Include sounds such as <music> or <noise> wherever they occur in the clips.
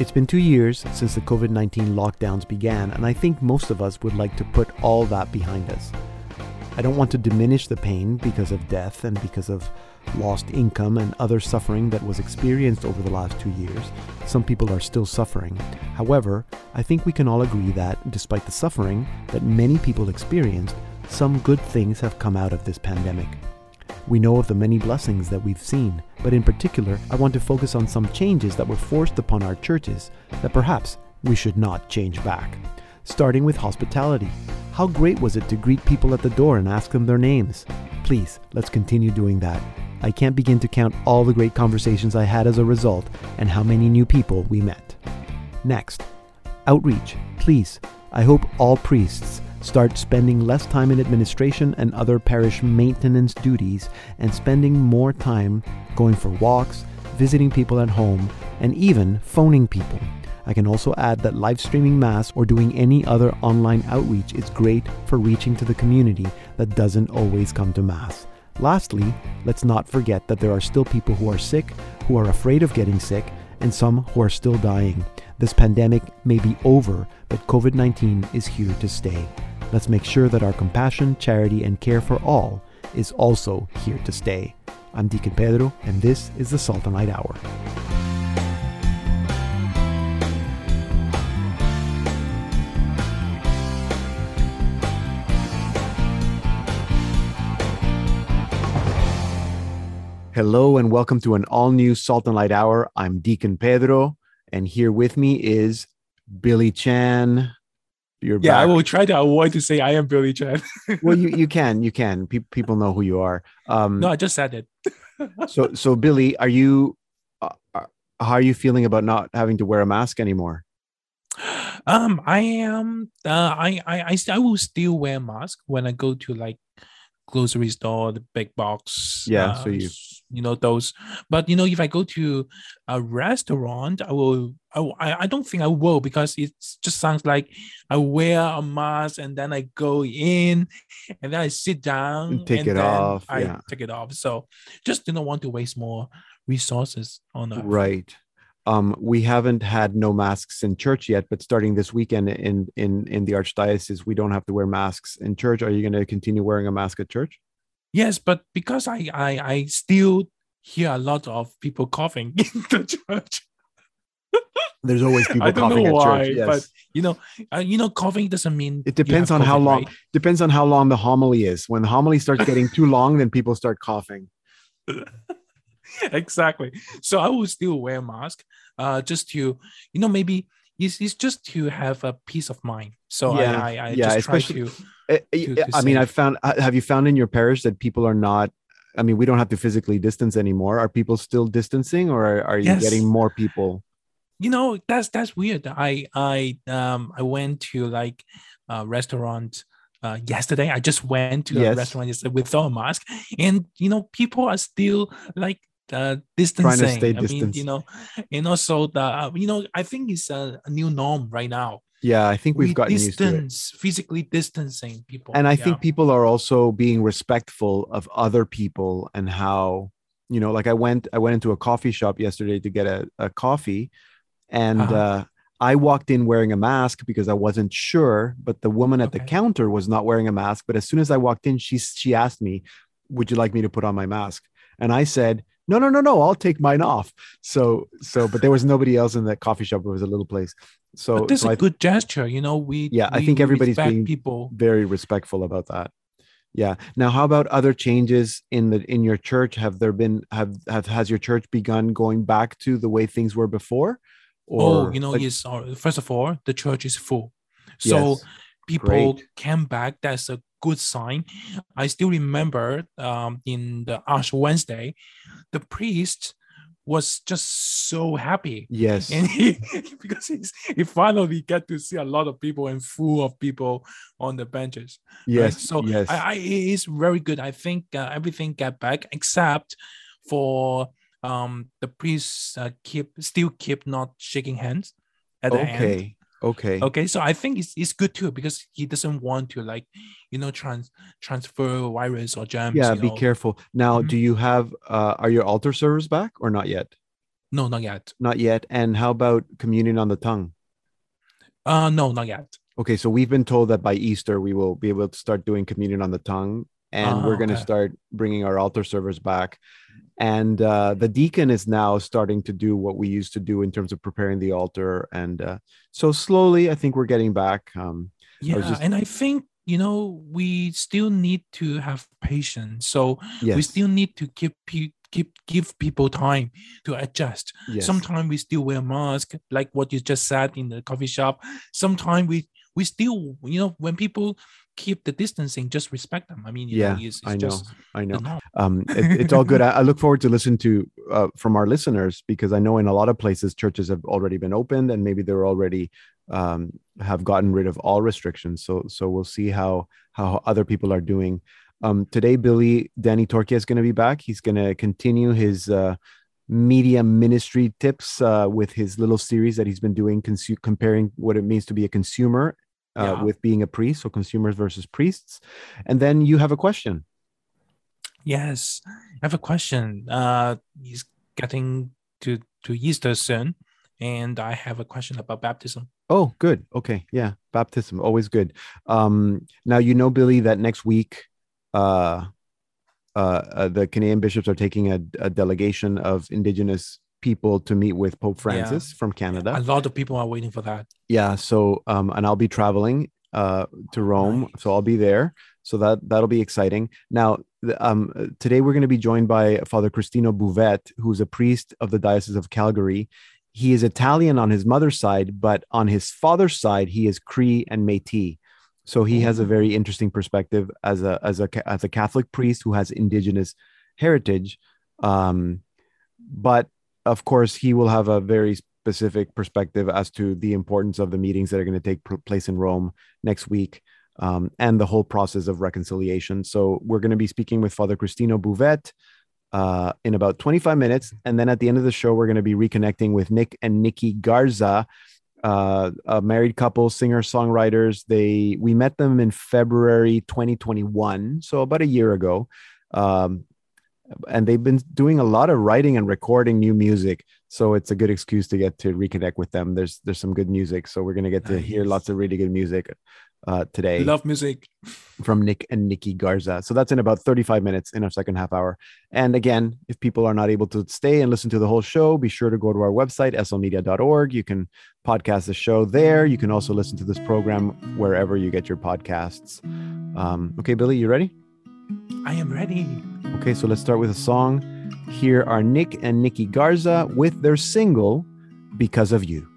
It's been two years since the COVID 19 lockdowns began, and I think most of us would like to put all that behind us. I don't want to diminish the pain because of death and because of lost income and other suffering that was experienced over the last two years. Some people are still suffering. However, I think we can all agree that, despite the suffering that many people experienced, some good things have come out of this pandemic. We know of the many blessings that we've seen, but in particular, I want to focus on some changes that were forced upon our churches that perhaps we should not change back. Starting with hospitality. How great was it to greet people at the door and ask them their names? Please, let's continue doing that. I can't begin to count all the great conversations I had as a result and how many new people we met. Next, outreach. Please, I hope all priests start spending less time in administration and other parish maintenance duties and spending more time going for walks, visiting people at home, and even phoning people. I can also add that live streaming Mass or doing any other online outreach is great for reaching to the community that doesn't always come to Mass. Lastly, let's not forget that there are still people who are sick, who are afraid of getting sick, and some who are still dying. This pandemic may be over, but COVID 19 is here to stay. Let's make sure that our compassion, charity, and care for all is also here to stay. I'm Deacon Pedro, and this is the Salt and Light Hour. Hello, and welcome to an all new Salt and Light Hour. I'm Deacon Pedro, and here with me is Billy Chan. You're yeah, back. I will try to avoid to say I am Billy Chan. <laughs> well, you, you can, you can. Pe- people know who you are. Um, no, I just said it. <laughs> so, so Billy, are you? Uh, uh, how are you feeling about not having to wear a mask anymore? Um, I am. Uh, I, I, I, I will still wear a mask when I go to like grocery store, the big box. Yeah, uh, so you you know those. But you know, if I go to a restaurant, I will. I, I don't think I will because it just sounds like I wear a mask and then I go in and then I sit down and take and it off. I yeah. take it off. So just do not want to waste more resources on that. Right. Um, we haven't had no masks in church yet, but starting this weekend in in in the archdiocese, we don't have to wear masks in church. Are you going to continue wearing a mask at church? Yes, but because I I, I still hear a lot of people coughing <laughs> in the church. There's always <laughs> people coughing at why, church. Yes. But you know, uh, you know, coughing doesn't mean it depends on COVID, how long. Right? Depends on how long the homily is. When the homily starts getting too <laughs> long, then people start coughing. exactly. So I will still wear a mask, uh, just to you know maybe it's, it's just to have a peace of mind. So yeah, I, I, I yeah. To, uh, to, to I mean, I found. Have you found in your parish that people are not? I mean, we don't have to physically distance anymore. Are people still distancing, or are, are you yes. getting more people? You know, that's that's weird. I I um I went to like a restaurant uh, yesterday. I just went to yes. a restaurant yesterday without a mask, and you know, people are still like uh, distancing. Trying to stay I mean, you know, and also the uh, you know, I think it's a, a, new norm right now. Yeah, I think we've we gotten distance, used to it. physically distancing people. And I yeah. think people are also being respectful of other people and how you know, like I went I went into a coffee shop yesterday to get a, a coffee, and uh-huh. uh, I walked in wearing a mask because I wasn't sure, but the woman at okay. the counter was not wearing a mask. But as soon as I walked in, she she asked me, "Would you like me to put on my mask?" And I said, no, no, no, no, I'll take mine off. So, so, but there was nobody else in that coffee shop. It was a little place. So, but this so is a good gesture. You know, we, yeah, we, I think everybody's being people very respectful about that. Yeah. Now, how about other changes in the, in your church? Have there been, have, have, has your church begun going back to the way things were before? Or, oh, you know, like, yes. Uh, first of all, the church is full. So yes, people great. came back. That's a good sign. I still remember um, in the Ash Wednesday, the priest was just so happy. Yes. And he <laughs> because he's, he finally get to see a lot of people and full of people on the benches. Yes. Right? So yes. I, I, it's very good. I think uh, everything get back except for um the priests uh, keep still keep not shaking hands at the okay. end. Okay. Okay. So I think it's, it's good too because he doesn't want to like, you know, trans transfer virus or germs. Yeah, be know. careful. Now, mm-hmm. do you have uh are your altar servers back or not yet? No, not yet. Not yet. And how about communion on the tongue? Uh, no, not yet. Okay, so we've been told that by Easter we will be able to start doing communion on the tongue, and Ah, we're going to okay. start bringing our altar servers back. And uh, the deacon is now starting to do what we used to do in terms of preparing the altar, and uh, so slowly, I think we're getting back. Um, Yeah, was just- and I think you know we still need to have patience. So yes, we still need to keep pe- keep give people time to adjust. yes, Sometimes we still wear mask, like what you just said in the coffee shop. Sometimes we we still you know when people keep the distancing, just respect them. I mean, you yeah, know, it's, it's I know, just I know. um, <laughs> it, it's all good. I, I look forward to listen to uh, from our listeners because I know in a lot of places churches have already been opened and maybe they're already um, have gotten rid of all restrictions. So so we'll see how how other people are doing. Um, today, Billy Danny Torchia is going to be back. He's going to continue his uh, media ministry tips uh, with his little series that he's been doing, comparing what it means to be a consumer uh, Yeah. with being a priest. So consumers versus priests. And then you have a question. Yes, I have a question. Uh, he's getting to to Easter soon, and I have a question about baptism. Oh, good. Okay. Yeah. Baptism, always good. Um, now you know, Billy, that next week uh, uh, uh the Canadian bishops are taking a, a delegation of indigenous people to meet with Pope Francis from Canada. A lot of people are waiting for that. Yeah. So um, and I'll be traveling uh to Rome, Nice. so I'll be there. So that that'll be exciting. Now, um, today we're going to be joined by Father Cristino Bouvette, who's a priest of the Diocese of Calgary. He is Italian on his mother's side, but on his father's side, he is Cree and Métis. So he has a very interesting perspective as a as a as a Catholic priest who has indigenous heritage. Um, but of course, he will have a very specific perspective as to the importance of the meetings that are going to take pl- place in Rome next week um, and the whole process of reconciliation. So we're going to be speaking with Father Cristino Bouvette uh, in about 25 minutes. And then at the end of the show, we're going to be reconnecting with Nick and Nikki Garza, uh, a married couple, singer songwriters. They we met them in February 2021, so about a year ago. Um, and they've been doing a lot of writing and recording new music so it's a good excuse to get to reconnect with them there's there's some good music so we're going to get to hear lots of really good music uh, today Love music. from Nick and Nikki Garza. So that's in about 35 minutes in our second half hour. And again, if people are not able to stay and listen to the whole show, be sure to go to our website, slmedia.org. You can podcast the show there. You can also listen to this program wherever you get your podcasts. Um, okay, Billy, you ready? I am ready. Okay, so let's start with a song. Here are Nick and Nikki Garza with their single, Because of You.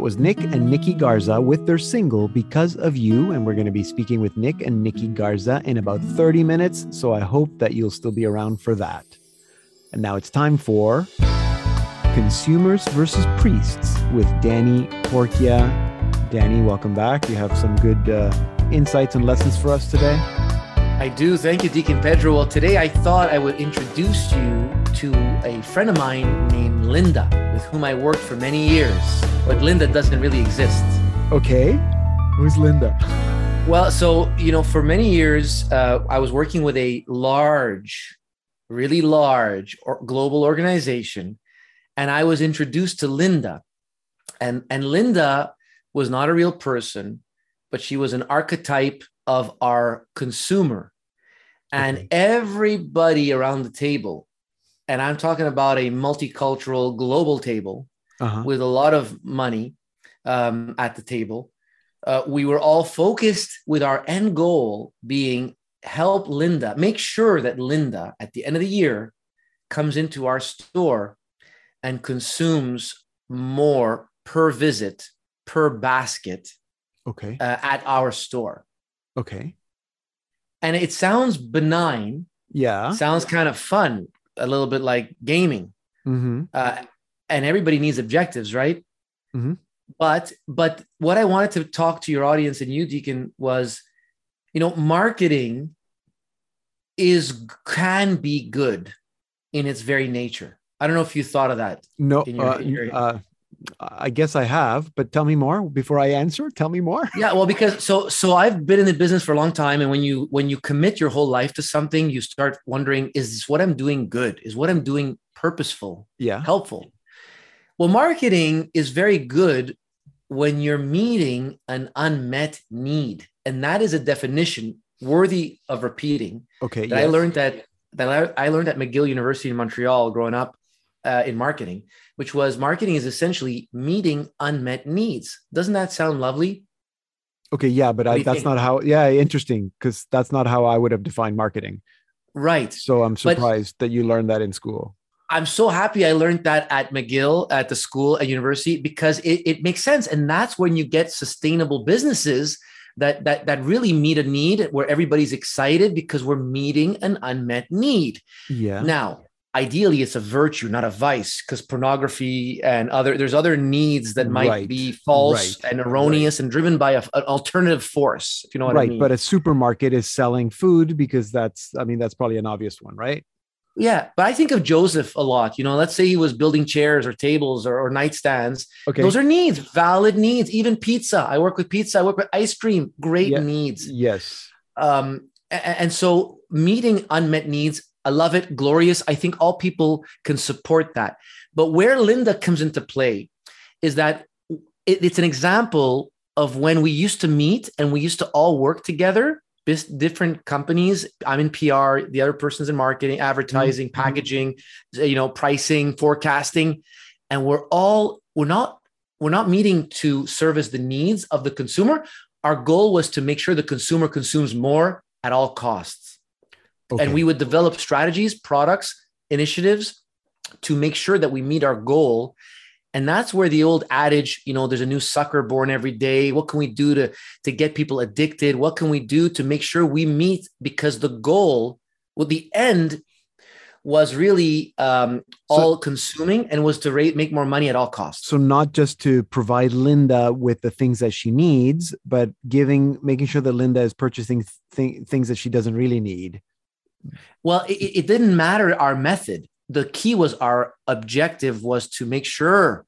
That was Nick and Nikki Garza with their single Because of You. And we're going to be speaking with Nick and Nikki Garza in about 30 minutes. So I hope that you'll still be around for that. And now it's time for Consumers versus Priests with Danny Torchia. Danny, welcome back. You have some good uh, insights and lessons for us today. I do. Thank you, Deacon Pedro. Well, today I thought I would introduce you to a friend of mine named Linda, with whom I worked for many years. But Linda doesn't really exist. Okay. Who's Linda? Well, so, you know, for many years, uh, I was working with a large, really large or global organization, and I was introduced to Linda. And, and Linda was not a real person, but she was an archetype of our consumer. And okay. everybody around the table, and I'm talking about a multicultural global table uh-huh. with a lot of money um, at the table, uh, we were all focused with our end goal being help Linda, make sure that Linda at the end of the year comes into our store and consumes more per visit, per basket okay. uh, at our store. Okay. And it sounds benign. Yeah. Sounds kind of fun a little bit like gaming. Mm-hmm. uh, and everybody needs objectives right mm-hmm. but but what i wanted to talk to your audience and you deacon was you know marketing is can be good in its very nature i don't know if you thought of that no your, uh, your... Uh, I guess I have, but tell me more before I answer. Tell me more. Yeah, well, because so so I've been in the business for a long time, and when you when you commit your whole life to something, you start wondering: Is this what I'm doing good? Is what I'm doing purposeful? Yeah, helpful. Well, marketing is very good when you're meeting an unmet need, and that is a definition worthy of repeating. Okay, yes. I learned that that I, I learned at McGill University in Montreal growing up uh, in marketing which was marketing is essentially meeting unmet needs. Doesn't that sound lovely? Okay, yeah, but I, that's think? not how. Yeah, interesting because that's not how I would have defined marketing. Right. So I'm surprised but that you learned that in school. I'm so happy I learned that at McGill, at the school, at university, because it, it makes sense. And that's when you get sustainable businesses that, that, that really meet a need where everybody's excited because we're meeting an unmet need. Yeah. Now, ideally it's a virtue not a vice because pornography and other there's other needs that might right. be false right. and erroneous right. and driven by a, an alternative force if you know what right. i mean but a supermarket is selling food because that's i mean that's probably an obvious one right yeah but i think of joseph a lot you know let's say he was building chairs or tables or, or nightstands okay those are needs valid needs even pizza i work with pizza i work with ice cream great yeah. needs yes um and, and so meeting unmet needs I love it. Glorious. I think all people can support that. But where Linda comes into play is that it, it's an example of when we used to meet and we used to all work together different companies i'm in pr the other person's in marketing advertising mm-hmm. packaging you know pricing forecasting and we're all we're not we're not meeting to service the needs of the consumer our goal was to make sure the consumer consumes more at all costs Okay. And we would develop strategies, products, initiatives to make sure that we meet our goal. And that's where the old adage, you know, there's a new sucker born every day. What can we do to, to get people addicted? What can we do to make sure we meet? Because the goal, well, the end was really um, all so, consuming and was to rate, make more money at all costs. So not just to provide Linda with the things that she needs, but giving, making sure that Linda is purchasing th- things that she doesn't really need. Well, it, it didn't matter our method. The key was our objective was to make sure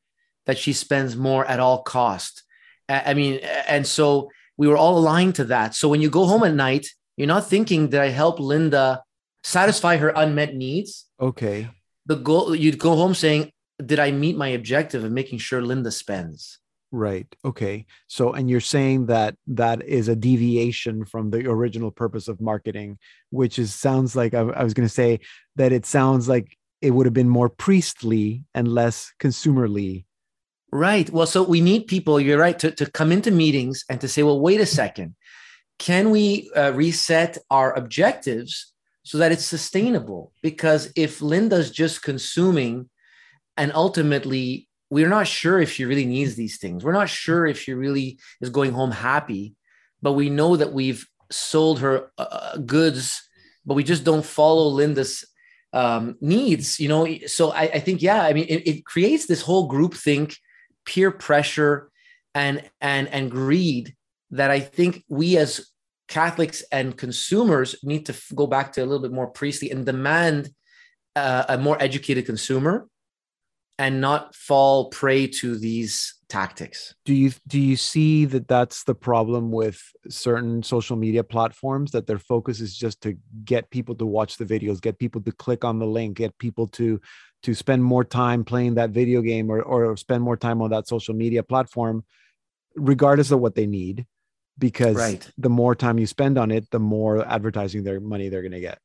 that she spends more at all cost. I mean, and so we were all aligned to that. So when you go home at night, you're not thinking that I help Linda satisfy her unmet needs. Okay. The goal you'd go home saying, did I meet my objective of making sure Linda spends? Right. Okay. So, and you're saying that that is a deviation from the original purpose of marketing, which is sounds like I, I was going to say that it sounds like it would have been more priestly and less consumerly. Right. Well, so we need people, you're right, to, to come into meetings and to say, well, wait a second. Can we uh, reset our objectives so that it's sustainable? Because if Linda's just consuming and ultimately we're not sure if she really needs these things. We're not sure if she really is going home happy, but we know that we've sold her uh, goods, but we just don't follow Linda's um, needs, you know. So I, I think, yeah, I mean, it, it creates this whole group think, peer pressure, and and and greed that I think we as Catholics and consumers need to go back to a little bit more priestly and demand uh, a more educated consumer and not fall prey to these tactics. Do you do you see that that's the problem with certain social media platforms that their focus is just to get people to watch the videos get people to click on the link get people to to spend more time playing that video game or or spend more time on that social media platform regardless of what they need? Because right. the more time you spend on it the more advertising their money they're going to get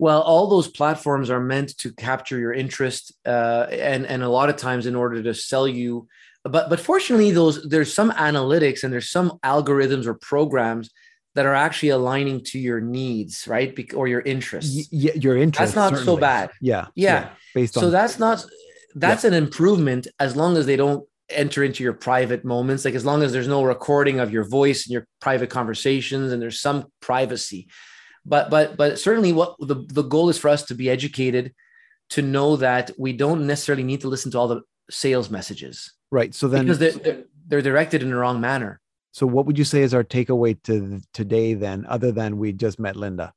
well, all those platforms are meant to capture your interest, uh, and and a lot of times in order to sell you. But but fortunately, those there's some analytics and there's some algorithms or programs that are actually aligning to your needs, right? Be- or your interests. Y- your interest. That's not certainly. so bad. Yeah. yeah. Yeah. Based on. So that's not. That's yeah. an improvement as long as they don't enter into your private moments. Like as long as there's no recording of your voice and your private conversations and there's some privacy but but but certainly what the, the goal is for us to be educated to know that we don't necessarily need to listen to all the sales messages. Right. So then because they're, they're, directed in the wrong manner. So what would you say is our takeaway to today then other than we just met linda?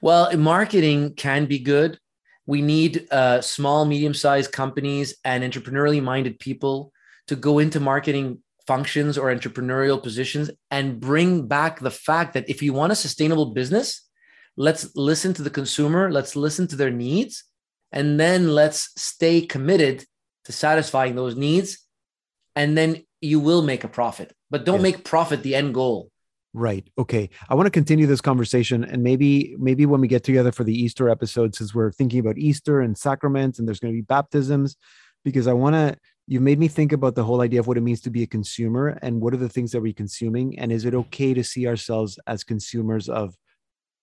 Well marketing can be good. We need uh, small medium-sized companies and entrepreneurially minded people to go into marketing functions or entrepreneurial positions and bring back the fact that if you want a sustainable business, let's listen to the consumer, let's listen to their needs, and then let's stay committed to satisfying those needs. And then you will make a profit, but don't yes. make profit the end goal. Right. Okay. I want to continue this conversation and maybe maybe when we get together for the Easter episode since we're thinking about Easter and sacraments and there's going to be baptisms because I want to you've made me think about the whole idea of what it means to be a consumer and what are the things that we're consuming and is it okay to see ourselves as consumers of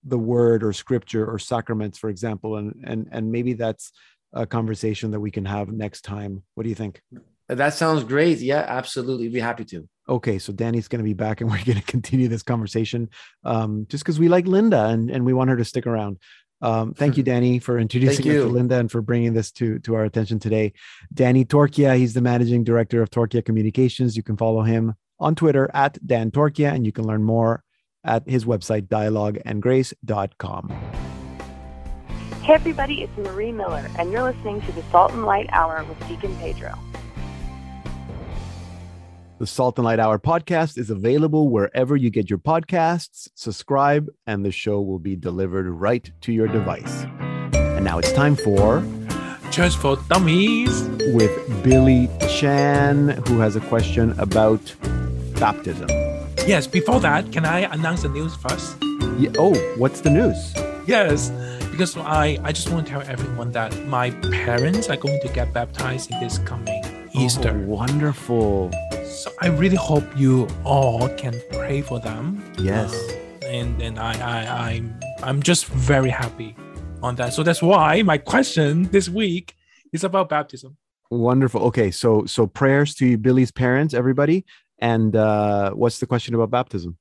the word or scripture or sacraments for example and and and maybe that's a conversation that we can have next time. What do you think? That sounds great. Yeah absolutely. Be happy to. Okay so danny's going to be back and <laughs> we're going to continue this conversation um, just because we like linda and, and we want her to stick around um, thank you, <laughs> Danny, for introducing us to Linda and for bringing this to, to our attention today. Danny Torchia, he's the managing director of Torchia Communications. You can follow him on Twitter at Dan Torchia, and you can learn more at his website, dialogueandgrace.com. Hey, everybody, it's Marie Miller, and you're listening to the Salt and Light Hour with Deacon Pedro. The Salt and Light Hour podcast is available wherever you get your podcasts. Subscribe, and the show will be delivered right to your device. And now it's time for Church for Dummies with Billy Chan, who has a question about baptism. Yes, before that, can I announce the news first? Yeah, oh, what's the news? Yes, because I, I just want to tell everyone that my parents are going to get baptized in this coming oh, Easter. Oh, wonderful. So I really hope you all can pray for them. Yes. Uh, and and I, I I'm I'm just very happy on that. So that's why my question this week is about baptism. Wonderful. Okay, so so prayers to Billy's parents, everybody. And uh, what's the question about baptism?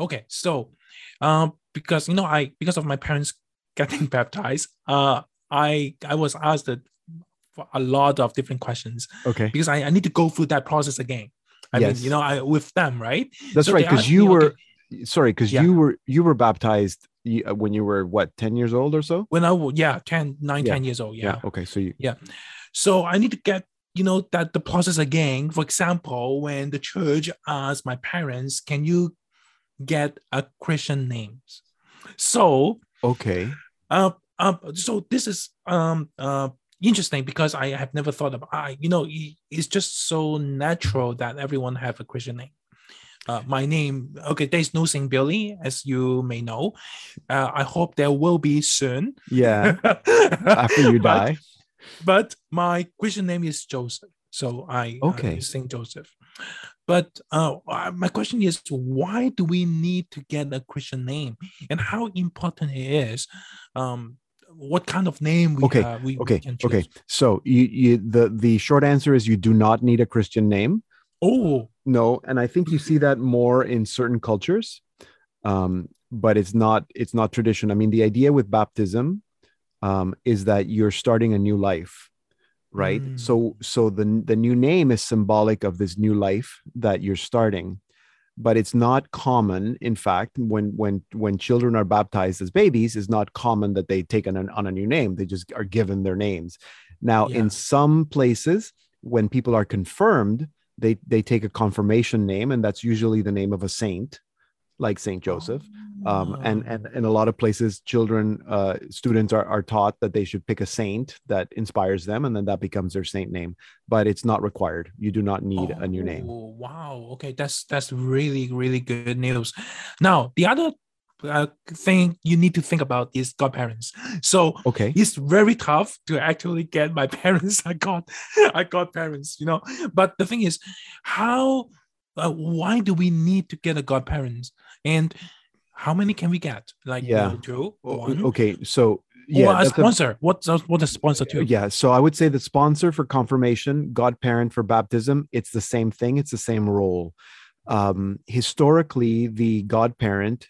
Okay, so um, because you know I because of my parents <laughs> getting baptized, uh, I I was asked that a lot of different questions. Okay. Because I, I need to go through that process again. I yes. mean, you know, I with them, right? That's so right. Because you me, were okay. sorry, because yeah. you were you were baptized uh, when you were what 10 years old or so when i was yeah 10 9 yeah. 10 years old yeah. yeah okay so you yeah so i need to get you know that the process again for example when the church asked my parents can you get a christian names so okay uh, uh so this is um uh interesting because I have never thought of I you know it's just so natural that everyone have a Christian name. Uh, my name okay there's no Saint Billy as you may know. Uh, I hope there will be soon. Yeah, <laughs> after you die. But, but, my Christian name is Joseph, so I okay uh, Saint Joseph. But uh, my question is, why do we need to get a Christian name, and how important it is? Um, what kind of name we Okay, uh, we, we Okay. can. Okay. So you, you the the short answer is you do not need a Christian name. Oh, No, and I think you see that more in certain cultures, um, but it's not it's not tradition. I mean, the idea with baptism um, is that you're starting a new life, right? Mm. So so the the new name is symbolic of this new life that you're starting, but it's not common. In fact, when when when children are baptized as babies, it's not common that they take on, an, on a new name. They just are given their names. Now, Yeah. in some places, when people are confirmed, they they take a confirmation name, and that's usually the name of a saint, like Saint Joseph. Um, and Oh. and in a lot of places, children, uh, students are, are taught that they should pick a saint that inspires them, and then that becomes their saint name. But it's not required. You do not need a new name. Oh, Wow. Okay, that's that's really really good news. Now the other uh, thing you need to think about is godparents. So Okay. it's very tough to actually get my <laughs> parents. I got I got parents, you know. But the thing is, how uh, why do we need to get a godparents and how many can we get? Like Yeah. two, one, Okay. So yeah, a that's a- sponsor. What's what a sponsor too? yeah. So I would say the sponsor for confirmation, godparent for baptism, it's the same thing. It's the same role. Um, historically, the godparent,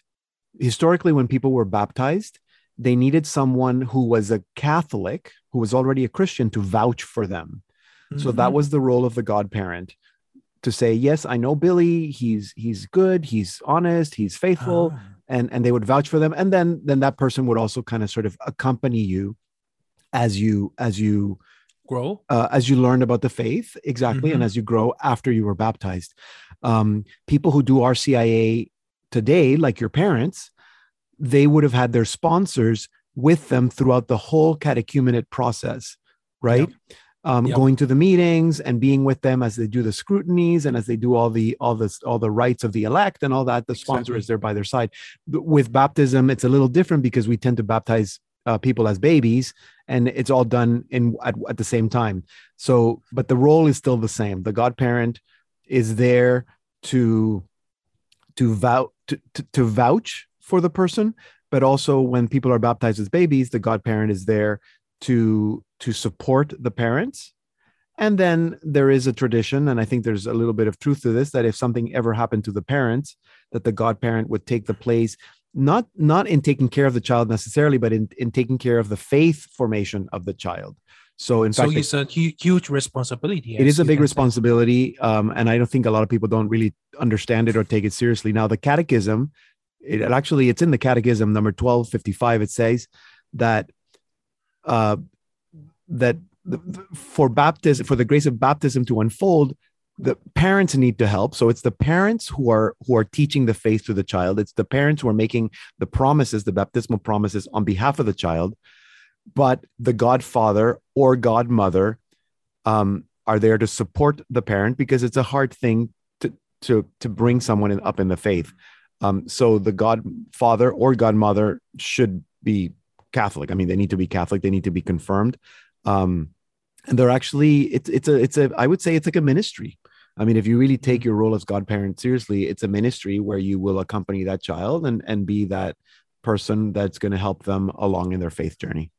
historically, when people were baptized, they needed someone who was a Catholic, who was already a Christian, to vouch for them. So that Mhm. was the role of the godparent to say, yes, I know Billy. He's he's good. He's honest. He's faithful. Ah. and and they would vouch for them and then then that person would also kind of sort of accompany you as you as you grow. uh, as you learn about the faith exactly and Mhm. as you grow after you were baptized um, people who do rcia today like your parents they would have had their sponsors with them throughout the whole catechumenate process right um, Yep. going to the meetings and being with them as they do the scrutinies and as they do all the all this all the rites of the elect and all that the sponsor Exactly. is there by their side with baptism it's a little different because we tend to baptize uh, people as babies and it's all done in at, at the same time so but the role is still the same the godparent is there to to vouch to, to, to vouch for the person but also when people are baptized as babies the godparent is there to to support the parents. And then there is a tradition and i think there's a little bit of truth to this that if something ever happened to the parents that the godparent would take the place not not in taking care of the child necessarily but in, in taking care of the faith formation of the child. So in So fact it's a huge responsibility. It is a big responsibility um, and i don't think a lot of people don't really understand it or take it seriously. Now the catechism it, it actually it's in the catechism number 1255 it says that uh, that for baptism for the grace of baptism to unfold the parents need to help so it's the parents who are who are teaching the faith to the child it's the parents who are making the promises the baptismal promises on behalf of the child but the godfather or godmother um, are there to support the parent because it's a hard thing to to to bring someone in, up in the faith. Um, so the godfather or godmother should be Catholic. I mean, they need to be Catholic. They need to be confirmed. Um, and they're actually it's it's a it's a I would say it's like a ministry. I mean, if you really take your role as godparent seriously, it's a ministry where you will accompany that child and and be that person that's going to help them along in their faith journey.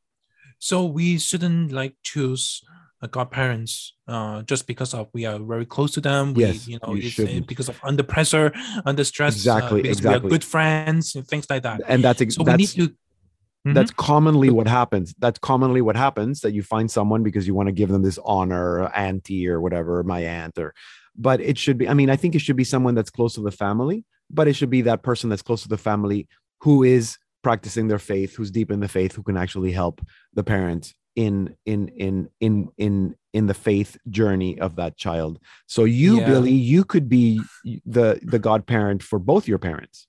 So we shouldn't like choose uh, godparents uh, just because of we are very close to them. We, Yes, you know, you it's, because of under pressure, under stress. uh, Exactly, because We are good friends and things like that. And that's ex- So we need to. Mhm. that's commonly what happens that's commonly what happens that you find someone because you want to give them this honor auntie or whatever my aunt or but it should be i mean i think it should be someone that's close to the family but it should be that person that's close to the family who is practicing their faith who's deep in the faith who can actually help the parents in in in in in in the faith journey of that child so you Yeah. billy you could be the the godparent for both your parents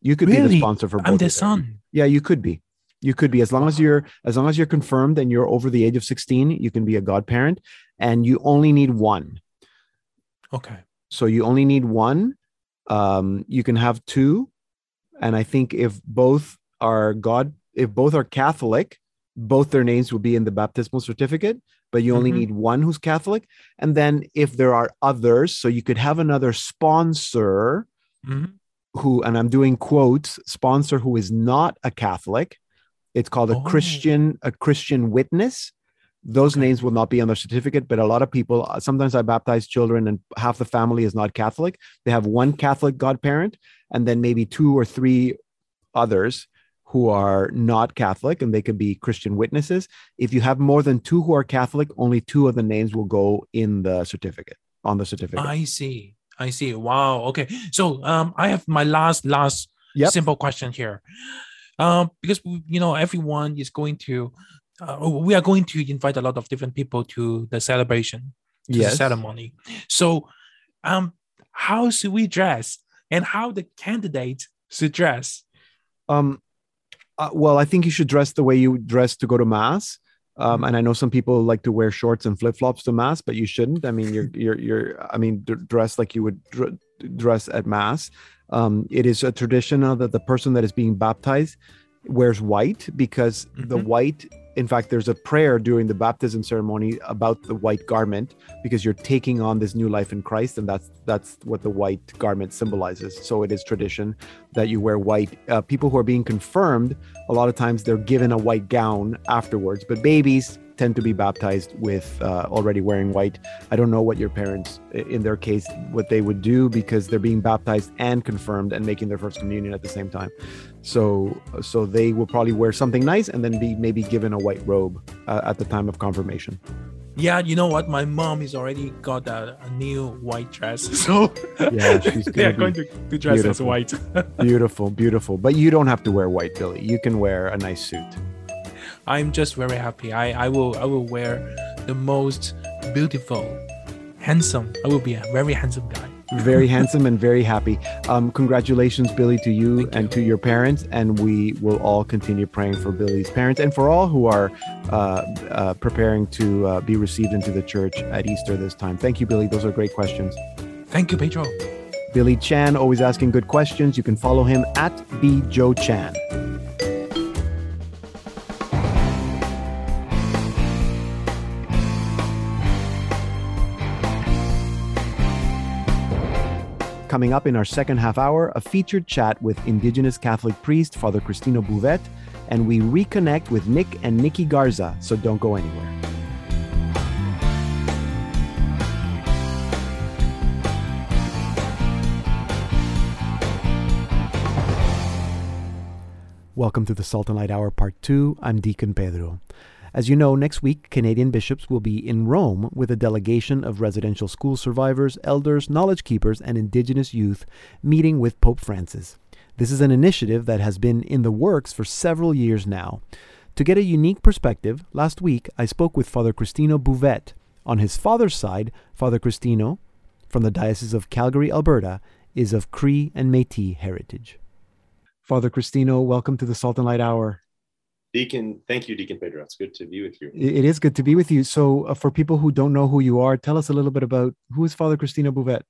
you could be the sponsor for both I'm the your parents. son. Yeah, you could be. You could be as long as you're as long as you're confirmed and you're over the age of 16, you can be a godparent and you only need one. Okay. So you only need one. Um, you can have two. And I think if both are God, if both are Catholic, both their names will be in the baptismal certificate, but you only Mhm. need one who's Catholic. And then if there are others, so you could have another sponsor Mhm. who, and I'm doing quotes, sponsor who is not a Catholic, It's called a Oh. Christian a Christian witness. Those names will not be on the certificate, but a lot of people uh, sometimes I baptize children and half the family is not Catholic. They have one Catholic godparent and then maybe two or three others who are not Catholic and they could be Christian witnesses. If you have more than two who are Catholic, only two of the names will go in the certificate on the certificate. I see. I see. Wow. Okay. So um, I have my last last Yep. simple question here. Um, because you know everyone is going to, uh, we are going to invite a lot of different people to the celebration, to the ceremony. So, um, how should we dress, and how the candidate should dress? Um, uh, well, I think you should dress the way you dress to go to mass. Um, and I know some people like to wear shorts and flip flops to mass, but you shouldn't. I mean, you're you're you're. I mean, d- dress like you would dr- dress at mass. Um, it is a tradition uh, that the person that is being baptized wears white because the Mhm. white. In fact, there's a prayer during the baptism ceremony about the white garment because you're taking on this new life in Christ, and that's that's what the white garment symbolizes. So it is tradition that you wear white. Uh, people who are being confirmed, a lot of times they're given a white gown afterwards, but babies tend to be baptized with uh, already wearing white. I don't know what your parents, in their case, what they would do because they're being baptized and confirmed and making their first communion at the same time. So, so they will probably wear something nice and then be maybe given a white robe uh, at the time of confirmation. Yeah, you know what? My mom is already got a, a new white dress, <laughs> so Yeah, she's <laughs> they are gonna to, to dress as white. <laughs> beautiful, beautiful. But you don't have to wear white, Billy. You can wear a nice suit. I'm just very happy. I, I will I will wear the most beautiful, handsome. I will be a very handsome guy. very handsome and very happy. Um, congratulations, Billy, to you Thank and you. to your parents. And we will all continue praying for Billy's parents and for all who are uh, uh, preparing to uh, be received into the church at Easter this time. Thank you, Billy. Those are great questions. Thank you, Pedro. Billy Chan, always asking good questions. You can follow him at bjoechan. Coming up in our second half hour, a featured chat with Indigenous Catholic priest Father Cristino Bouvette, and we reconnect with Nick and Nikki Garza, so don't go anywhere. Welcome to the Salt and Light Hour Part 2. I'm Deacon Pedro. As you know, next week, Canadian bishops will be in Rome with a delegation of residential school survivors, elders, knowledge keepers, and Indigenous youth meeting with Pope Francis. This is an initiative that has been in the works for several years now. To get a unique perspective, last week I spoke with Father Cristino Bouvette. On his father's side, Father Cristino, from the Diocese of Calgary, Alberta, is of Cree and Metis heritage. Father Cristino, welcome to the Salt and Light Hour. Deacon, thank you, Deacon Pedro. It's good to be with you. It is good to be with you. So, uh, for people who don't know who you are, tell us a little bit about who is Father Cristino Bouvette.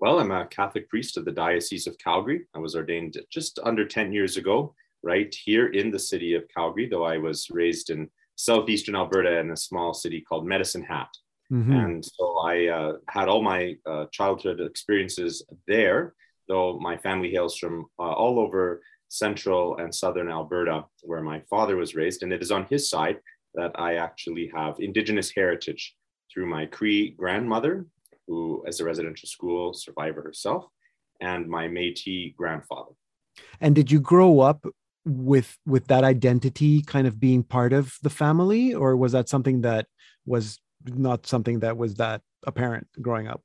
Well, I'm a Catholic priest of the Diocese of Calgary. I was ordained just under 10 years ago, right here in the city of Calgary, though I was raised in southeastern Alberta in a small city called Medicine Hat. Mhm. And so I uh, had all my uh, childhood experiences there, though my family hails from uh, all over central and southern Alberta, where my father was raised. And it is on his side that I actually have Indigenous heritage through my Cree grandmother, who is a residential school survivor herself, and my Metis grandfather. And did you grow up with with that identity kind of being part of the family, or was that something that was not something that was that apparent growing up?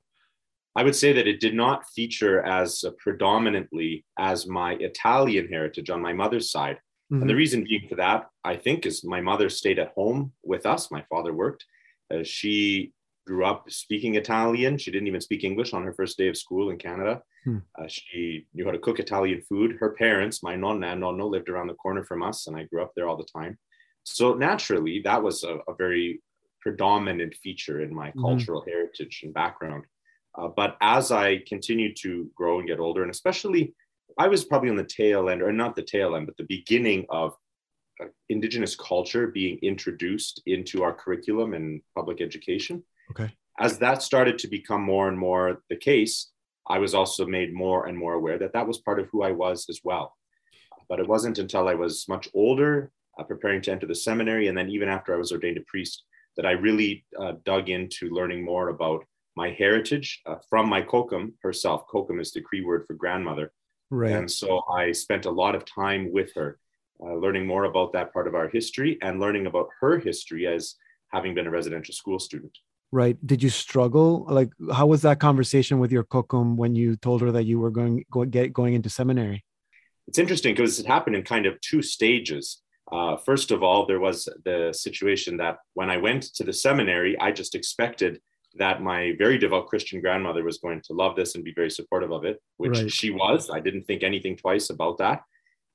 I would say that it did not feature as predominantly as my Italian heritage on my mother's side. And the Mhm. reason being for that, I think, is my mother stayed at home with us. My father worked. Uh, she grew up speaking Italian. She didn't even speak English on her first day of school in Canada. Hmm. Uh, she knew how to cook Italian food. Her parents, my nonna and nonno, lived around the corner from us, and I grew up there all the time. So naturally, that was a, a very predominant feature in my Mhm. cultural heritage and background. Uh, but as I continued to grow and get older, and especially I was probably on the tail end, or not the tail end, but the beginning of uh, Indigenous culture being introduced into our curriculum and public education. Okay. As that started to become more and more the case, I was also made more and more aware that that was part of who I was as well. But it wasn't until I was much older, uh, preparing to enter the seminary, and then even after I was ordained a priest, that I really uh, dug into learning more about my heritage uh, from my kokum herself. Kokum is the Cree word for grandmother. Right. And so I spent a lot of time with her, uh, learning more about that part of our history and learning about her history as having been a residential school student. Right. Did you struggle? Like, how was that conversation with your kokum when you told her that you were going go, get, going into seminary? It's interesting because it happened in kind of two stages. Uh, first of all, there was the situation that when I went to the seminary, I just expected that my very devout Christian grandmother was going to love this and be very supportive of it, which right. she was. I didn't think anything twice about that.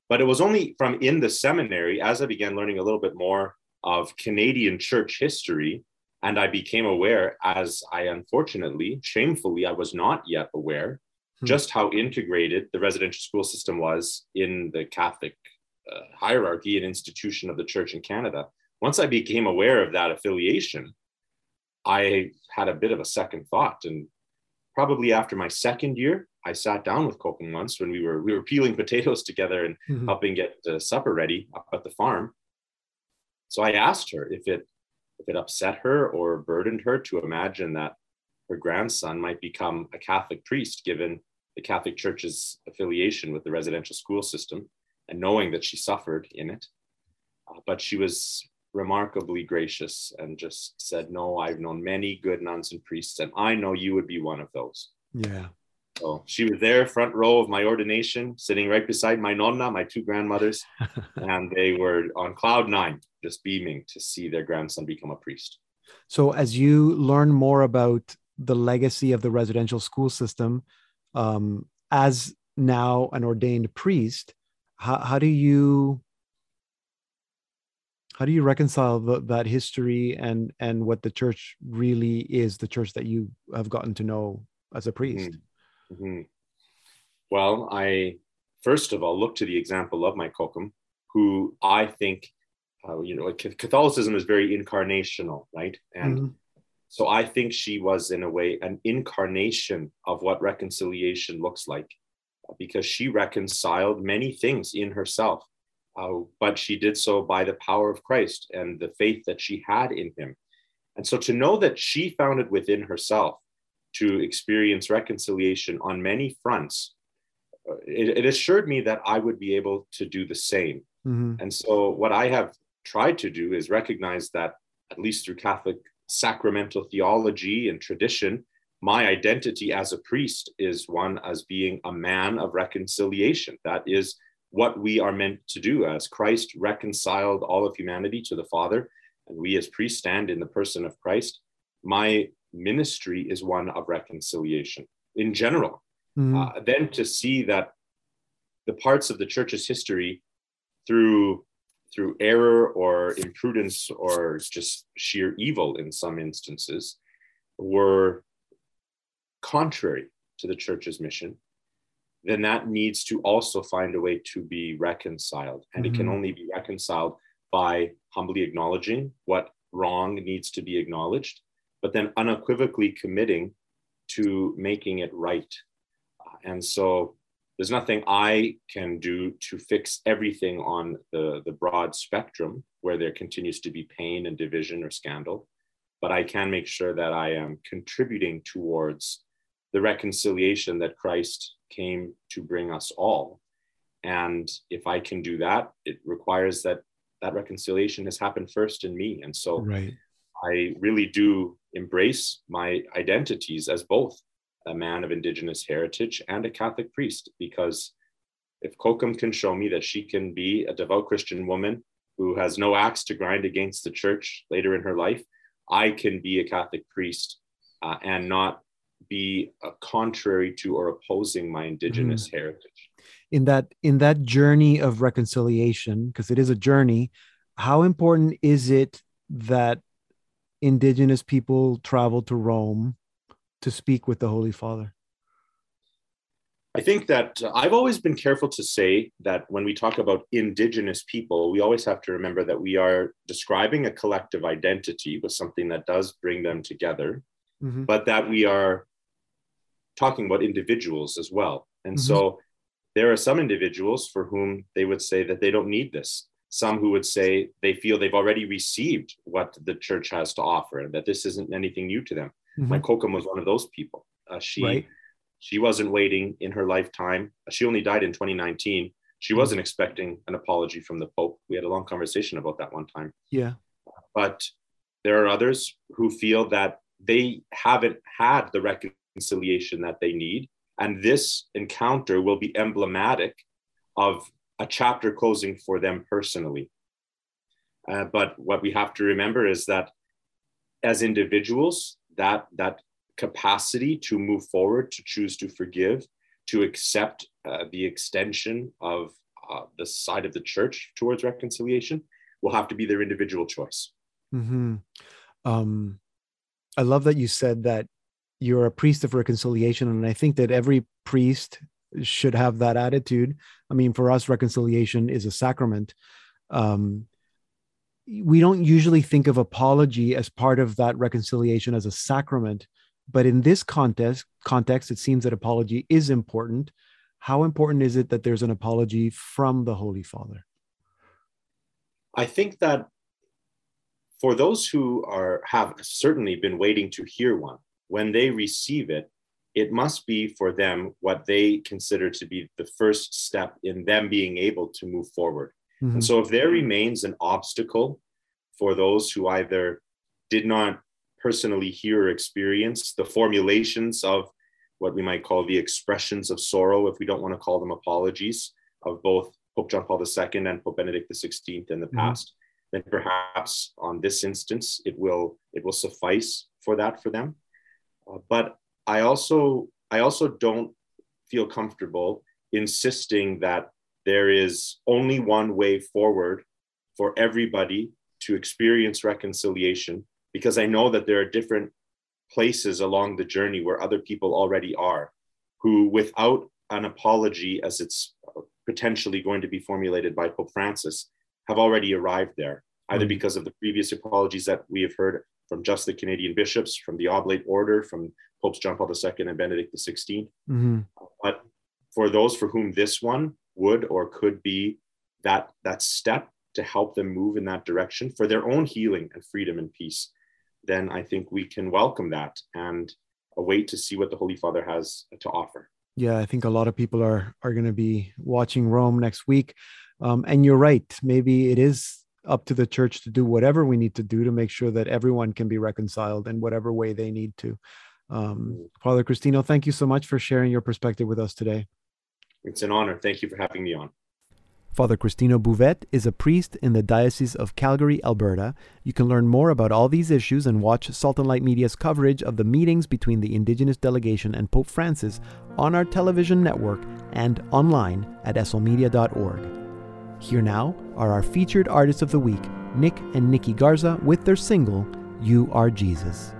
But it was only from in the seminary, as I began learning a little bit more of Canadian church history, and I became aware, as I unfortunately, shamefully, I was not yet aware, hmm. just how integrated the residential school system was in the Catholic uh, hierarchy and institution of the church in Canada. Once I became aware of that affiliation, I had a bit of a second thought. And probably after my second year, I sat down with Kokum once when we were we were peeling <laughs> potatoes together and mm-hmm. helping get the supper ready up at the farm. So I asked her if it if it upset her or burdened her to imagine that her grandson might become a Catholic priest, given the Catholic Church's affiliation with the residential school system, and knowing that she suffered in it. Uh, but she was remarkably gracious and just said, No, I've known many good nuns and priests, and I know you would be one of those. Yeah. So she was there, front row of my ordination, sitting right beside my nonna, my two grandmothers, <laughs> and they were on cloud nine, just beaming to see their grandson become a priest. So, as you learn more about the legacy of the residential school system, um, as now an ordained priest, how, how do you how do you reconcile the, that history and and what the church really is the church that you have gotten to know as a priest mm-hmm. mm-hmm. well i first of all look to the example of my kokum who i think uh, you know catholicism is very incarnational right and mm-hmm. so i think she was in a way an incarnation of what reconciliation looks like because she reconciled many things in herself uh, but she did so by the power of Christ and the faith that she had in him. And so to know that she found it within herself to experience reconciliation on many fronts, uh, it, it, assured me that I would be able to do the same. Mm-hmm. And so what I have tried to do is recognize that, at least through Catholic sacramental theology and tradition, my identity as a priest is one as being a man of reconciliation. That is what we are meant to do as Christ reconciled all of humanity to the Father, and we as priests stand in the person of Christ. My ministry is one of reconciliation in general. Mm-hmm. Uh, then to see that the parts of the church's history through through error or imprudence or just sheer evil in some instances were contrary to the church's mission then that needs to also find a way to be reconciled. And mm-hmm. it can mm-hmm. only be reconciled by humbly acknowledging what wrong needs to be acknowledged, but then unequivocally committing to making it right. And so there's nothing I can do to fix everything on the, the broad spectrum where there continues to be pain and division or scandal, but I can make sure that I am contributing towards the reconciliation that Christ came to bring us all. And if I can do that, it requires that that reconciliation has happened first in me. And so right. I really do embrace my identities as both a man of Indigenous heritage and a Catholic priest, because if Kokum can show me that she can be a devout Christian woman who has no axe to grind against the church later in her life, I can be a Catholic priest uh, and not be uh, contrary to or opposing my indigenous mm. heritage in that in that journey of reconciliation because it is a journey how important is it that indigenous people travel to rome to speak with the holy father i think that uh, i've always been careful to say that when we talk about indigenous people we always have to remember that we are describing a collective identity with something that does bring them together mm-hmm. but that we are talking about individuals as well. And mm-hmm. so there are some individuals for whom they would say that they don't need this. Some who would say they feel they've already received what the church has to offer and that this isn't anything new to them. Mm-hmm. My Kokum was one of those people. Uh, she right. she wasn't waiting in her lifetime. She only died in 2019. She wasn't expecting an apology from the Pope. We had a long conversation about that one time. Yeah. But there are others who feel that they haven't had the reconciliation that they need. And this encounter will be emblematic of a chapter closing for them personally. Uh, but what we have to remember is that as individuals, that, that capacity to move forward, to choose to forgive, to accept uh, the extension of uh, the side of the church towards reconciliation will have to be their individual choice. Mm-hmm. Um, I love that you said that you're a priest of reconciliation. And I think that every priest should have that attitude. I mean, for us, reconciliation is a sacrament. Um, we don't usually think of apology as part of that reconciliation as a sacrament, but in this context, context, it seems that apology is important. How important is it that there's an apology from the Holy Father? I think that for those who are have certainly been waiting to hear one, when they receive it, it must be for them what they consider to be the first step in them being able to move forward. Mm-hmm. And so, if there remains an obstacle for those who either did not personally hear or experience the formulations of what we might call the expressions of sorrow, if we don't want to call them apologies, of both Pope John Paul II and Pope Benedict XVI in the mm-hmm. past, then perhaps on this instance it will it will suffice for that for them. Uh, but I also I also don't feel comfortable insisting that there is only one way forward for everybody to experience reconciliation because I know that there are different places along the journey where other people already are who without an apology as it's potentially going to be formulated by Pope Francis have already arrived there either mm-hmm. because of the previous apologies that we have heard from just the Canadian bishops, from the Oblate Order, from Popes John Paul II and Benedict XVI. Mm-hmm. But for those for whom this one would or could be that, that step to help them move in that direction for their own healing and freedom and peace, then I think we can welcome that and await to see what the Holy Father has to offer. Yeah, I think a lot of people are are going to be watching Rome next week, um, and you're right. Maybe it is up to the church to do whatever we need to do to make sure that everyone can be reconciled in whatever way they need to. Um, Father Cristino, thank you so much for sharing your perspective with us today. It's an honor. Thank you for having me on. Father Cristino Bouvette is a priest in the Diocese of Calgary, Alberta. You can learn more about all these issues and watch Salt and Light Media's coverage of the meetings between the Indigenous delegation and Pope Francis on our television network and online at slmedia.org. Here now are our featured artists of the week, Nick and Nikki Garza, with their single, You Are Jesus.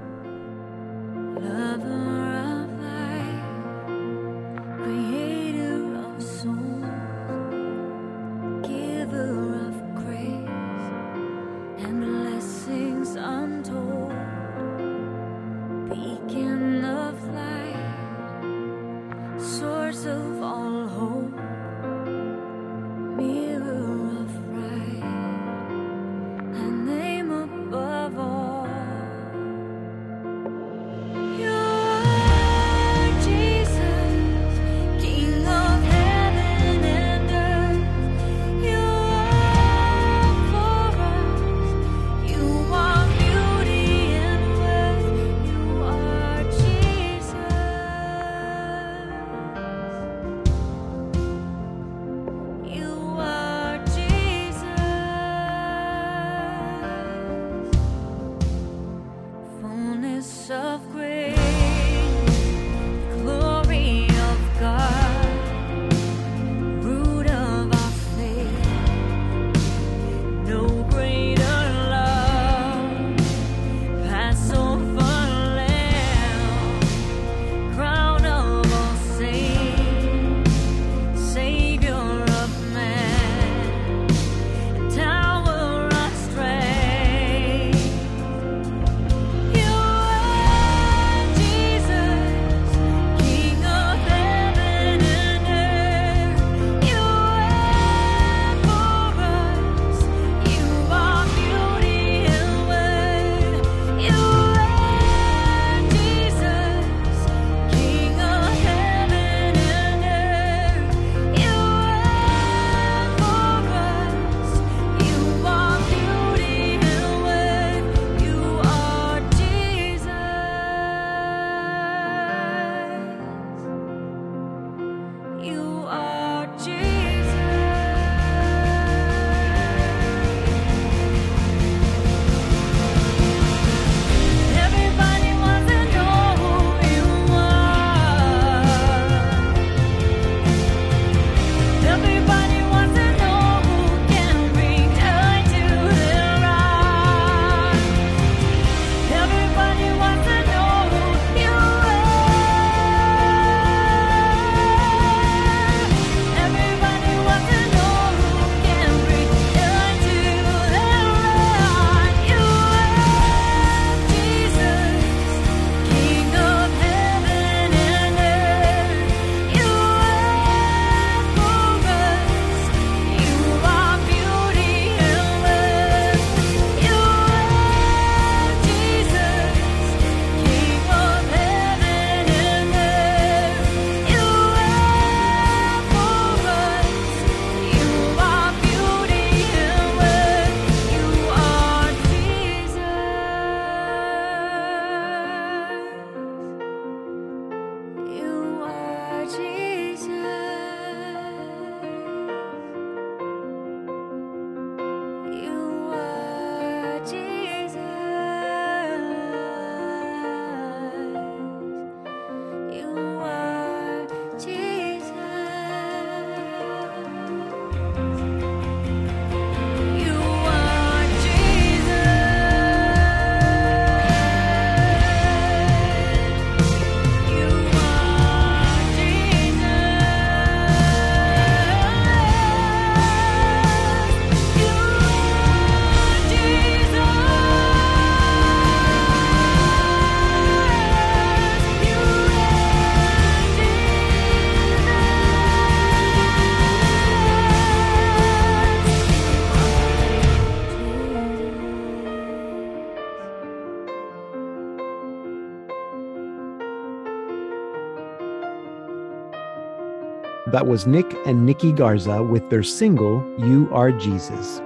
That was Nick and Nikki Garza with their single, You Are Jesus.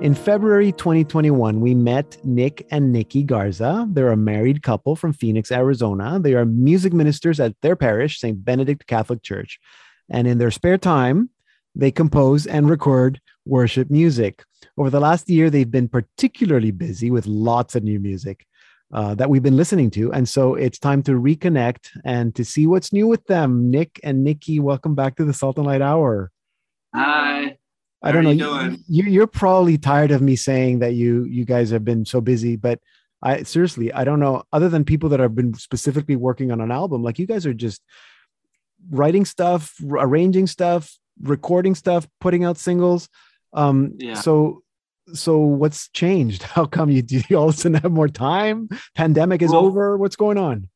In February 2021, we met Nick and Nikki Garza. They're a married couple from Phoenix, Arizona. They are music ministers at their parish, St. Benedict Catholic Church. And in their spare time, they compose and record worship music. Over the last year, they've been particularly busy with lots of new music uh, that we've been listening to. And so it's time to reconnect and to see what's new with them. Nick and Nikki, welcome back to the Salt and Light Hour. Hi. I don't know. You, you, you're probably tired of me saying that you you guys have been so busy, but I seriously I don't know. Other than people that have been specifically working on an album, like you guys are just writing stuff, arranging stuff, recording stuff, putting out singles. Um, yeah. So so what's changed? <laughs> How come you do you all of a sudden have more time? Pandemic is well, over. What's going on?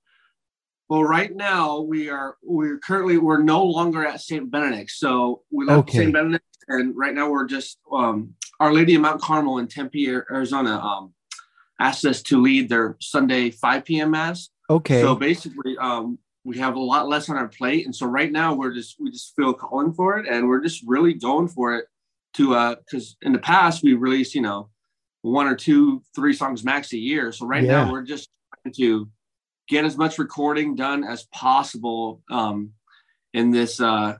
Well, right now we are we're currently we're no longer at St. Benedict. So we left okay. St. Benedict and right now we're just um, Our Lady of Mount Carmel in Tempe, Arizona, um, asked us to lead their Sunday 5 p.m. mass. Okay. So basically, um, we have a lot less on our plate, and so right now we're just we just feel calling for it, and we're just really going for it to uh because in the past we released you know one or two three songs max a year so right yeah. now we're just trying to get as much recording done as possible um in this uh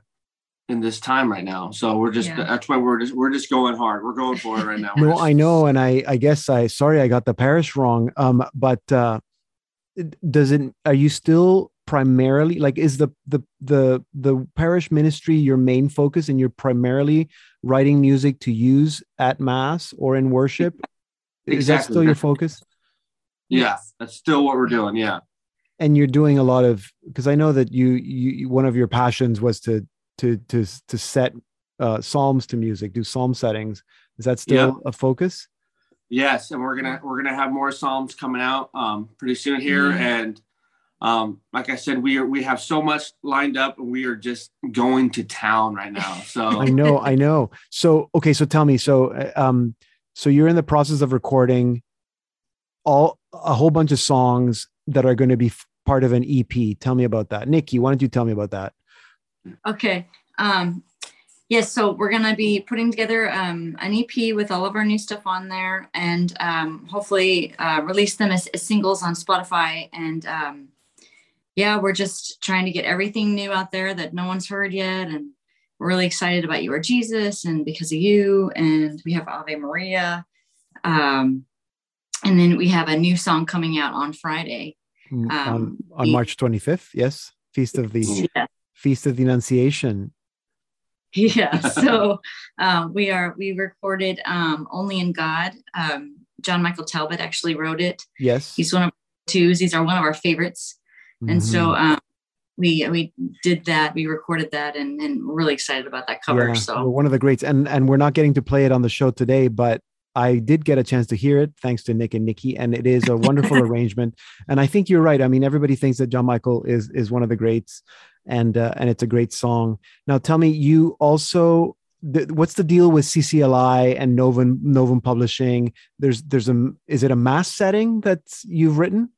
in this time right now. So we're just yeah. that's why we're just we're just going hard. We're going for it right now. <laughs> no, just, I know, and I I guess I sorry I got the parish wrong. Um, but uh, does it? Are you still primarily like is the the the the parish ministry your main focus, and you're primarily writing music to use at mass or in worship? Exactly. Is that still your focus? Yeah, that's still what we're doing. Yeah and you're doing a lot of because I know that you you one of your passions was to to to to set uh, psalms to music, do psalm settings. Is that still yep. a focus? Yes, and we're gonna we're gonna have more psalms coming out um, pretty soon here, mm-hmm. and um, like I said, we are we have so much lined up, and we are just going to town right now. So <laughs> I know, I know. So okay, so tell me, so uh, um, so you're in the process of recording all a whole bunch of songs that are going to be part of an EP. Tell me about that, Nikki. Why don't you tell me about that? Okay. Um, yes, so we're going to be putting together um, an EP with all of our new stuff on there and um, hopefully uh, release them as, as, singles on Spotify. And um, yeah, we're just trying to get everything new out there that no one's heard yet. And we're really excited about You Are Jesus and Because of You. And we have Ave Maria. Um, and then we have a new song coming out on Friday. On, um, on March 25th, yes. Feast of the yeah. Feast of the Annunciation. Yeah, <laughs> so um, we are we recorded um, "Only in God." Um, John Michael Talbot actually wrote it. Yes, he's one of twos. These are one of our favorites, mm-hmm. and so mm-hmm. um, we we did that. We recorded that, and and we're really excited about that cover. Yeah, so one of the greats, and and we're not getting to play it on the show today, but I did get a chance to hear it thanks to Nick and Nikki, and it is a <laughs> wonderful arrangement. And I think you're right. I mean, everybody thinks that John Michael is is one of the greats, and uh, and it's a great song. Now, tell me, you also th- what's the deal with CCLI and Novum Novum Publishing? There's there's a is it a mass setting that you've written?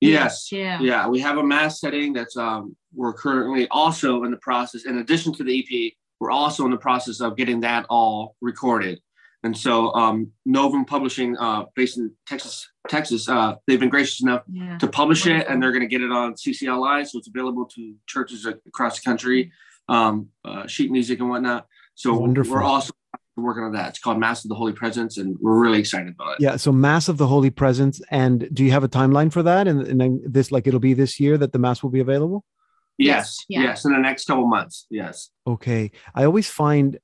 Yes. Yeah. Yeah. We have a mass setting that's um we're currently also in the process. In addition to the EP, we're also in the process of getting that all recorded. And so um, Novum Publishing, uh, based in Texas, Texas, uh, they've been gracious enough yeah. to publish it, and they're going to get it on CCLI, so it's available to churches across the country, um, uh, sheet music and whatnot. So Wonderful. we're also working on that. It's called Mass of the Holy Presence, and we're really excited about it. Yeah. So Mass of the Holy Presence, and do you have a timeline for that? And, and then this, like, it'll be this year that the Mass will be available. Yes. Yeah. Yes. In the next couple months. Yes. Okay. I always find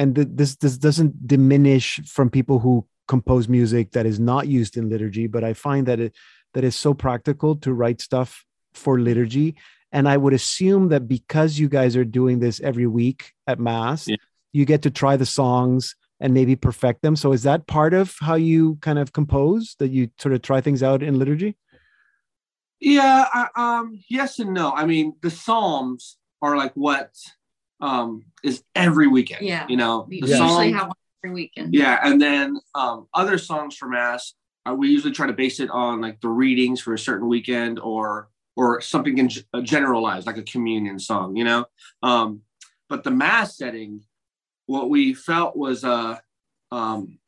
and th- this this doesn't diminish from people who compose music that is not used in liturgy but i find that it that is so practical to write stuff for liturgy and i would assume that because you guys are doing this every week at mass yeah. You get to try the songs and maybe perfect them so is that part of how you kind of compose that you sort of try things out in liturgy yeah I, um yes and no i mean the psalms are like what um, is every weekend. Yeah. You know, we the usually have one every weekend. Yeah. And then um, other songs for Mass, uh, we usually try to base it on like the readings for a certain weekend or or something in uh, generalized, like a communion song, you know. Um, but the mass setting, what we felt was uh, um,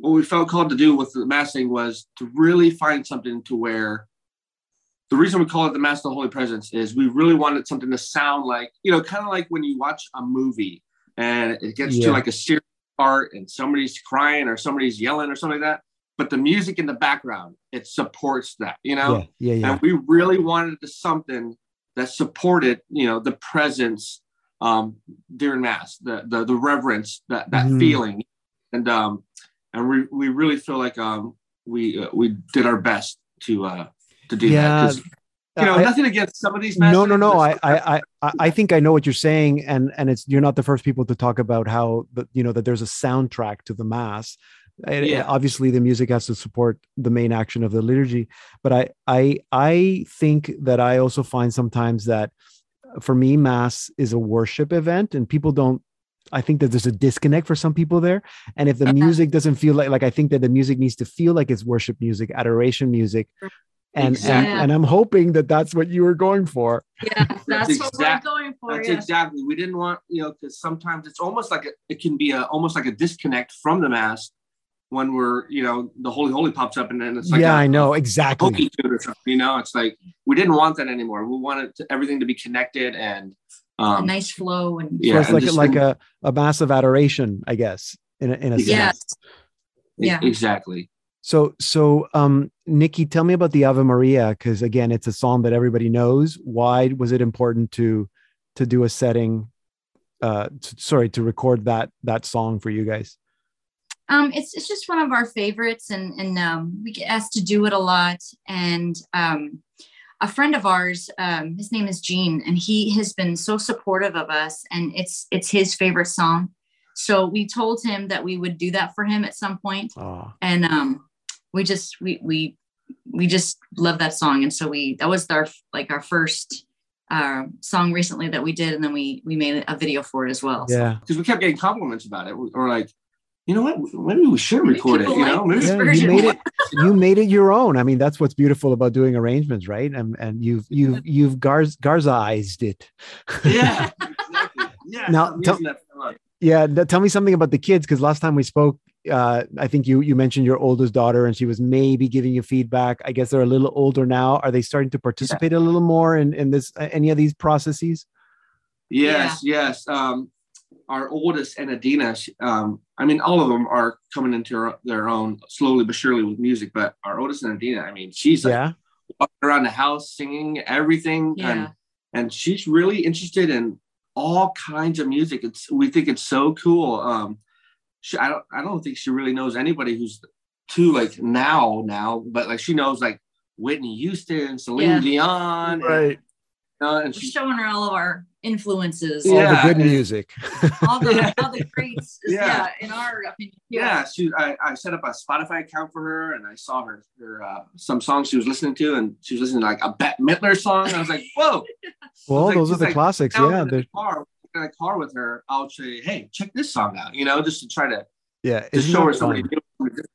what we felt called to do with the mass setting was to really find something to where the reason we call it the mass of the holy presence is we really wanted something to sound like you know kind of like when you watch a movie and it gets yeah. to like a serious part and somebody's crying or somebody's yelling or something like that but the music in the background it supports that you know yeah, yeah, yeah. and we really wanted to something that supported you know the presence um during mass the the, the reverence that that mm. feeling and um and we we really feel like um we uh, we did our best to uh to do yeah. that you know, I, nothing against some of these. No, no, no. I, I, I, I think I know what you're saying, and and it's you're not the first people to talk about how the you know that there's a soundtrack to the mass, yeah. obviously the music has to support the main action of the liturgy but i i i think that i also find sometimes that for me mass is a worship event and people don't i think that there's a disconnect for some people there. And if the uh-huh. music doesn't feel like like i think that the music needs to feel like it's worship music adoration music. And, exactly. and and i'm hoping that that's what you were going for. Yeah that's, that's what we're going for that's yes. exactly we didn't want you know because sometimes it's almost like a, it can be a almost like a disconnect from the mass when we're you know the holy holy pops up and then it's like yeah a, I know exactly. you know? It's like we didn't want that anymore. We wanted to, everything to be connected and um, a nice flow and yeah so it's like like a, a massive adoration I guess in a, in a yeah. sense. Yeah. Exactly. So so um Nikki tell me about the Ave Maria because again it's a song that everybody knows. Why was it important to to do a setting uh to, sorry to record that that song for you guys um, it's it's just one of our favorites, and and um, we get asked to do it a lot. And um, a friend of ours, um, his name is Gene, and he has been so supportive of us, and it's it's his favorite song. So we told him that we would do that for him at some point, oh. and um, we just we we we just love that song, and so we that was our like our first uh, song recently that we did, and then we we made a video for it as well. Yeah, because so. we kept getting compliments about it. We were like, you know what? Maybe we should record it. You know, yeah, you made it. You made it your own. I mean, that's what's beautiful about doing arrangements, right? And and you've you've you've garz garzized it. Yeah. <laughs> Exactly. Yeah. Now, tell, yeah. Tell me something about the kids, because last time we spoke, uh, I think you you mentioned your oldest daughter, and she was maybe giving you feedback. I guess they're a little older now. Are they starting to participate yeah. a little more in in this any of these processes? Yes. Yeah. Yes. Um, our oldest and Adina, um, I mean, all of them are coming into their own slowly but surely with music. But our oldest and Adina, I mean, she's like yeah. walking around the house singing everything, yeah. and and she's really interested in all kinds of music. It's we think it's so cool. Um, she, I don't I don't think she really knows anybody who's too like now now, but like she knows like Whitney Houston, Celine yeah. Dion, right? And, uh, and she's showing her all of our influences. All yeah, the good music. <laughs> all the all the greats. Yeah. yeah. in our opinion. Yeah, yeah she. I, I set up a Spotify account for her, and I saw her her uh, some songs she was listening to, and she was listening to like a Bette Midler song. And I was like, <laughs> whoa. well, those are the like, classics. Yeah, in the car, in a car with her, I'll say, hey, check this song out. You know, just to try to yeah, to show her somebody new.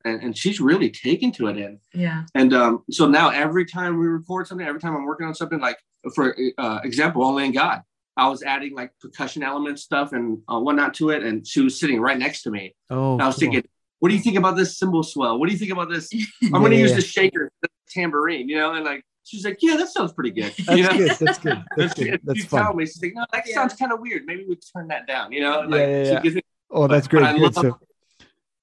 And, and, she's really taken to it in. Yeah. And um, so now every time we record something, every time I'm working on something, like for uh, example, Only in God, I was adding like percussion element stuff and uh, whatnot to it, and she was sitting right next to me. Oh, I was cool. thinking, what do you think about this cymbal swell? What do you think about this? <laughs> I'm yeah, going to use yeah. the shaker, the tambourine, you know, and like she's like, yeah, that sounds pretty good. That's you know? good. That's good. <laughs> That's good. That's she fun. me, she's like, no, that yeah. sounds kind of weird. Maybe we turn that down, you know? Like, yeah, yeah, me, oh, that's great. Good. So,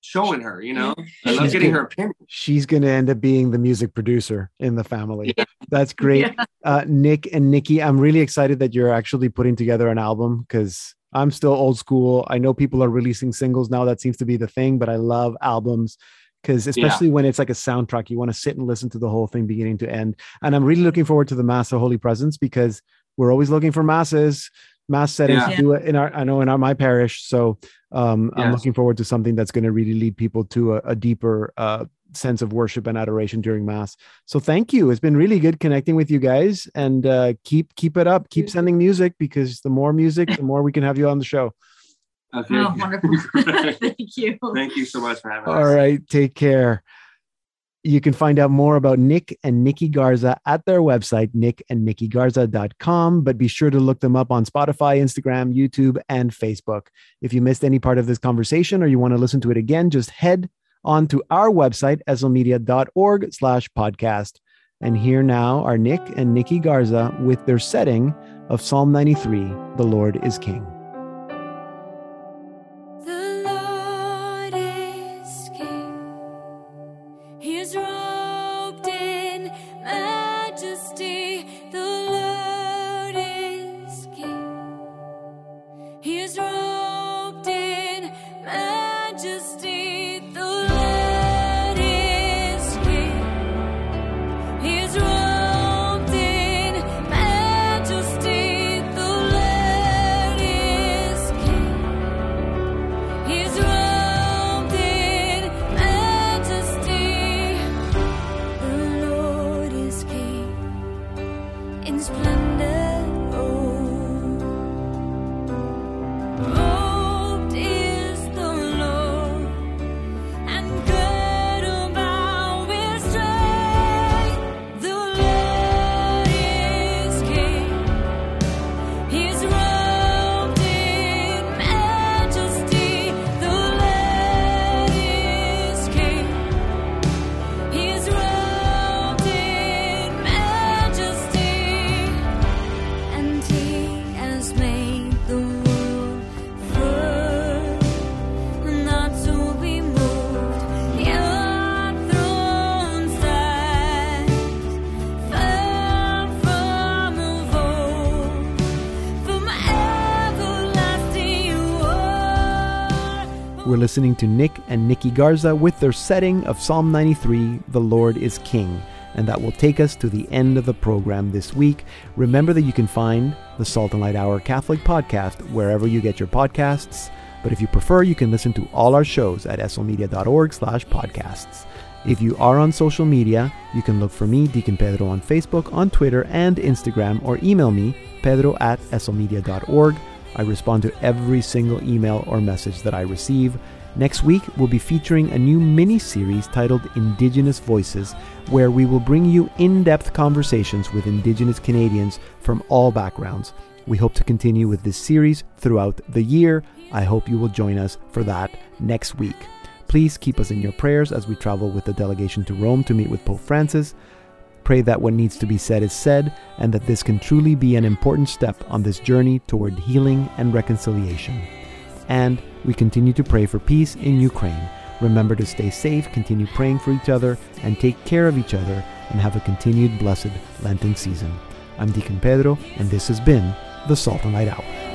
showing her, you know. I love getting her opinion. She's going to end up being the music producer in the family. Yeah. That's great. Yeah. Uh, Nick and Nikki, I'm really excited that you're actually putting together an album because I'm still old school. I know people are releasing singles now. That seems to be the thing, but I love albums because especially yeah. when it's like a soundtrack, you want to sit and listen to the whole thing beginning to end. And I'm really looking forward to the Mass of Holy Presence because we're always looking for masses mass settings yeah. to do it in our i know in our my parish so um yes. i'm looking forward to something that's going to really lead people to a, a deeper uh sense of worship and adoration during mass. So thank you. It's been really good connecting with you guys and uh keep keep it up. Keep sending music because the more music the more we can have you on the show. Okay. Oh, wonderful. <laughs> <laughs> Thank you. Thank you so much for having us. All right. Take care You can find out more about Nick and Nikki Garza at their website, nickandnickygarza.com. But be sure to look them up on Spotify, Instagram, YouTube, and Facebook. If you missed any part of this conversation or you want to listen to it again, just head on to our website, slmedia.org slash podcast. And here now are Nick and Nikki Garza with their setting of Psalm 93, The Lord is King. Listening to Nick and Nikki Garza with their setting of Psalm 93, The Lord is King. And that will take us to the end of the program this week. Remember that you can find the Salt and Light Hour Catholic podcast wherever you get your podcasts. But if you prefer, you can listen to all our shows at slmedia.org slash podcasts. If you are on social media, you can look for me, Deacon Pedro, on Facebook, on Twitter, and Instagram, or email me, pedro at slmedia.org. I respond to every single email or message that I receive. Next week, we'll be featuring a new mini series titled Indigenous Voices, where we will bring you in depth conversations with Indigenous Canadians from all backgrounds. We hope to continue with this series throughout the year. I hope you will join us for that next week. Please keep us in your prayers as we travel with the delegation to Rome to meet with Pope Francis. Pray that what needs to be said is said, and that this can truly be an important step on this journey toward healing and reconciliation. And we continue to pray for peace in Ukraine. Remember to stay safe, continue praying for each other, and take care of each other, and have a continued blessed Lenten season. I'm Deacon Pedro, and this has been the Salt and Light Hour.